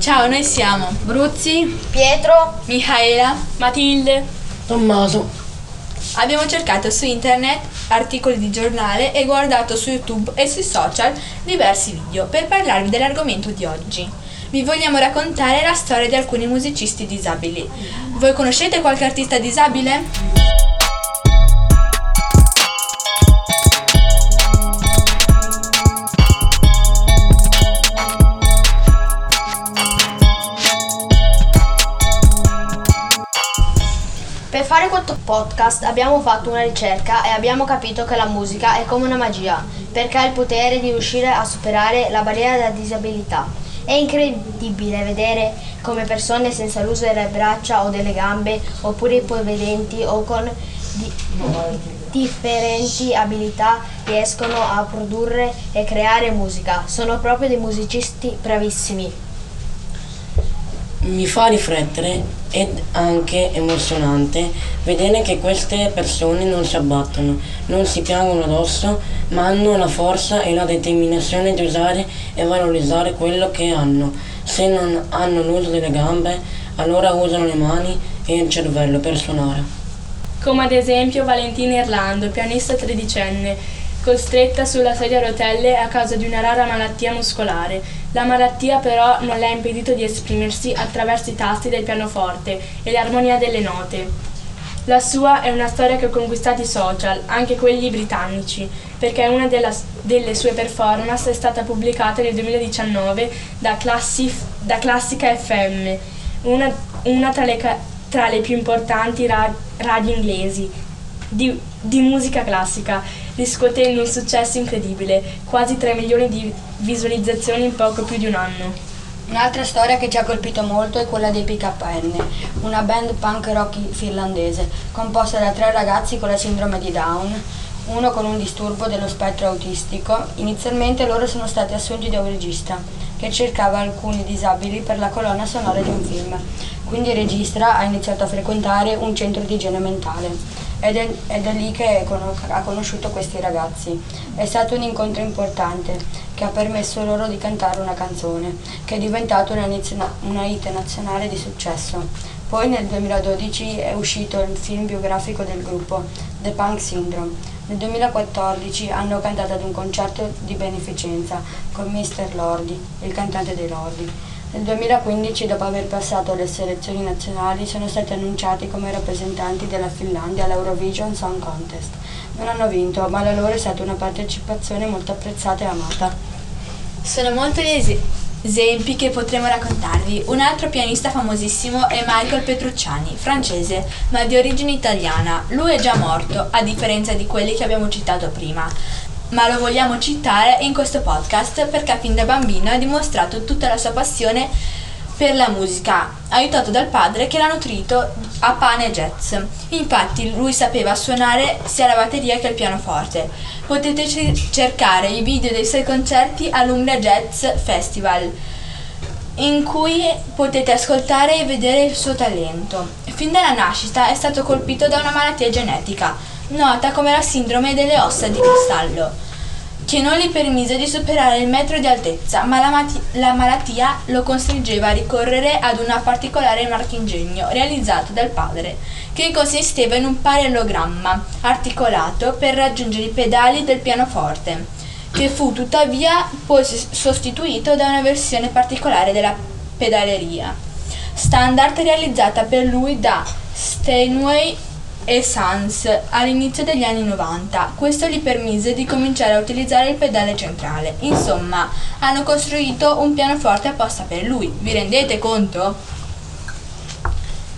Ciao, noi siamo Bruzzi, Pietro, Michaela, Matilde, Tommaso. Abbiamo cercato su internet articoli di giornale e guardato su YouTube e sui social diversi video per parlarvi dell'argomento di oggi. Vi vogliamo raccontare la storia di alcuni musicisti disabili. Voi conoscete qualche artista disabile? Fare questo podcast abbiamo fatto una ricerca e abbiamo capito che la musica è come una magia, perché ha il potere di riuscire a superare la barriera della disabilità. È incredibile vedere come persone senza l'uso delle braccia o delle gambe, oppure ipovedenti o con di- differenti abilità riescono a produrre e creare musica. Sono proprio dei musicisti bravissimi. Mi fa riflettere ed anche emozionante vedere che queste persone non si abbattono, non si piangono addosso, ma hanno la forza e la determinazione di usare e valorizzare quello che hanno. Se non hanno l'uso delle gambe, allora usano le mani e il cervello per suonare. come ad esempio Valentina Irlando, pianista tredicenne, costretta sulla sedia a rotelle a causa di una rara malattia muscolare. La malattia però non le ha impedito di esprimersi attraverso i tasti del pianoforte e l'armonia delle note. La sua è una storia che ha conquistato i social, anche quelli britannici, perché una della- delle sue performance è stata pubblicata nel 2019 da, Classi- da Classica FM, una, una tra, le, tra le più importanti ra- radio inglesi di, di musica classica, riscuotendo un successo incredibile, quasi 3 milioni di visualizzazioni in poco più di un anno. Un'altra storia che ci ha colpito molto è quella dei PKN, una band punk rock finlandese, composta da tre ragazzi con la sindrome di Down, uno con un disturbo dello spettro autistico. Inizialmente loro sono stati assunti da un regista che cercava alcuni disabili per la colonna sonora di un film. Quindi il regista ha iniziato a frequentare un centro di igiene mentale ed è, ed è lì che ha conosciuto questi ragazzi. È stato un incontro importante che ha permesso loro di cantare una canzone che è diventata una, una hit nazionale di successo. Poi nel 2012 è uscito il film biografico del gruppo, The Punk Syndrome. Nel 2014 hanno cantato ad un concerto di beneficenza con Mr. Lordi, il cantante dei Lordi. Nel 2015, dopo aver passato le selezioni nazionali, sono stati annunciati come rappresentanti della Finlandia all'Eurovision Song Contest. Non hanno vinto, ma la loro è stata una partecipazione molto apprezzata e amata. Sono molti gli es- esempi che potremo raccontarvi. Un altro pianista famosissimo è Michael Petrucciani, francese, ma di origine italiana. Lui è già morto, a differenza di quelli che abbiamo citato prima. Ma lo vogliamo citare in questo podcast perché fin da bambino ha dimostrato tutta la sua passione per la musica, aiutato dal padre che l'ha nutrito a pane e jazz. Infatti lui sapeva suonare sia la batteria che il pianoforte. Potete ce- cercare i video dei suoi concerti all'Umbria Jazz Festival, in cui potete ascoltare e vedere il suo talento. Fin dalla nascita è stato colpito da una malattia genetica, nota come la sindrome delle ossa di cristallo che non gli permise di superare il metro di altezza, ma la, la malattia lo costringeva a ricorrere ad un particolare marchingegno realizzato dal padre, che consisteva in un parallelogramma articolato per raggiungere i pedali del pianoforte, che fu tuttavia poi sostituito da una versione particolare della pedaleria, standard realizzata per lui da Steinway e Sans all'inizio degli anni 90. Questo gli permise di cominciare a utilizzare il pedale centrale. Insomma, hanno costruito un pianoforte apposta per lui. Vi rendete conto?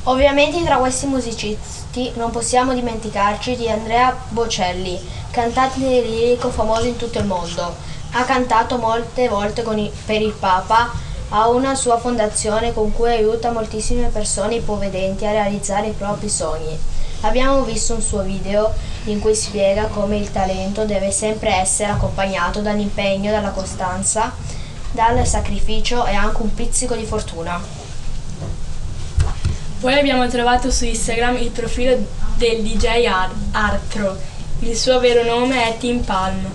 Ovviamente tra questi musicisti non possiamo dimenticarci di Andrea Bocelli, cantante lirico famoso in tutto il mondo. Ha cantato molte volte i- per il Papa, ha una sua fondazione con cui aiuta moltissime persone ipovedenti a realizzare i propri sogni. Abbiamo visto un suo video in cui spiega come il talento deve sempre essere accompagnato dall'impegno, dalla costanza, dal sacrificio e anche un pizzico di fortuna. Poi abbiamo trovato su Instagram il profilo del DJ Ar- Artro. Il suo vero nome è Tim Palm.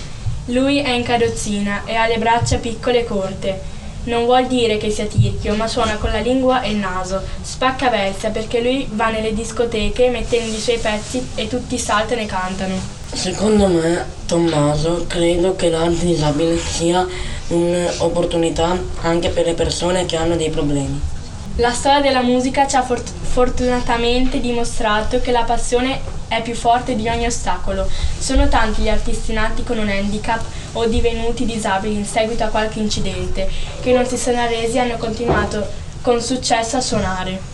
Lui è in carrozzina e ha le braccia piccole e corte. Non vuol dire che sia tirchio, ma suona con la lingua e il naso. Spacca versa perché lui va nelle discoteche mettendo i suoi pezzi e tutti saltano e cantano. Secondo me, Tommaso, credo che l'arte disabile sia un'opportunità anche per le persone che hanno dei problemi. La storia della musica ci ha fort- fortunatamente dimostrato che la passione è più forte di ogni ostacolo. Sono tanti gli artisti nati con un handicap o divenuti disabili in seguito a qualche incidente che non si sono arresi e hanno continuato con successo a suonare.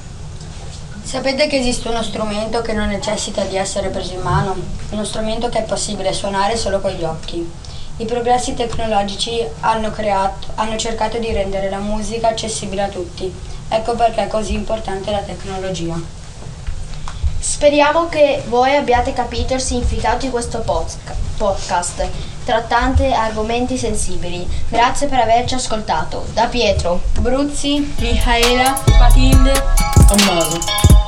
Sapete che esiste uno strumento che non necessita di essere preso in mano? Uno strumento che è possibile suonare solo con gli occhi. I progressi tecnologici hanno, creato, hanno cercato di rendere la musica accessibile a tutti. Ecco perché è così importante la tecnologia. Speriamo che voi abbiate capito il significato di questo podca- podcast, trattante argomenti sensibili. Grazie per averci ascoltato. Da Pietro. Bruzzi, Michaela, Matilde, Tommaso.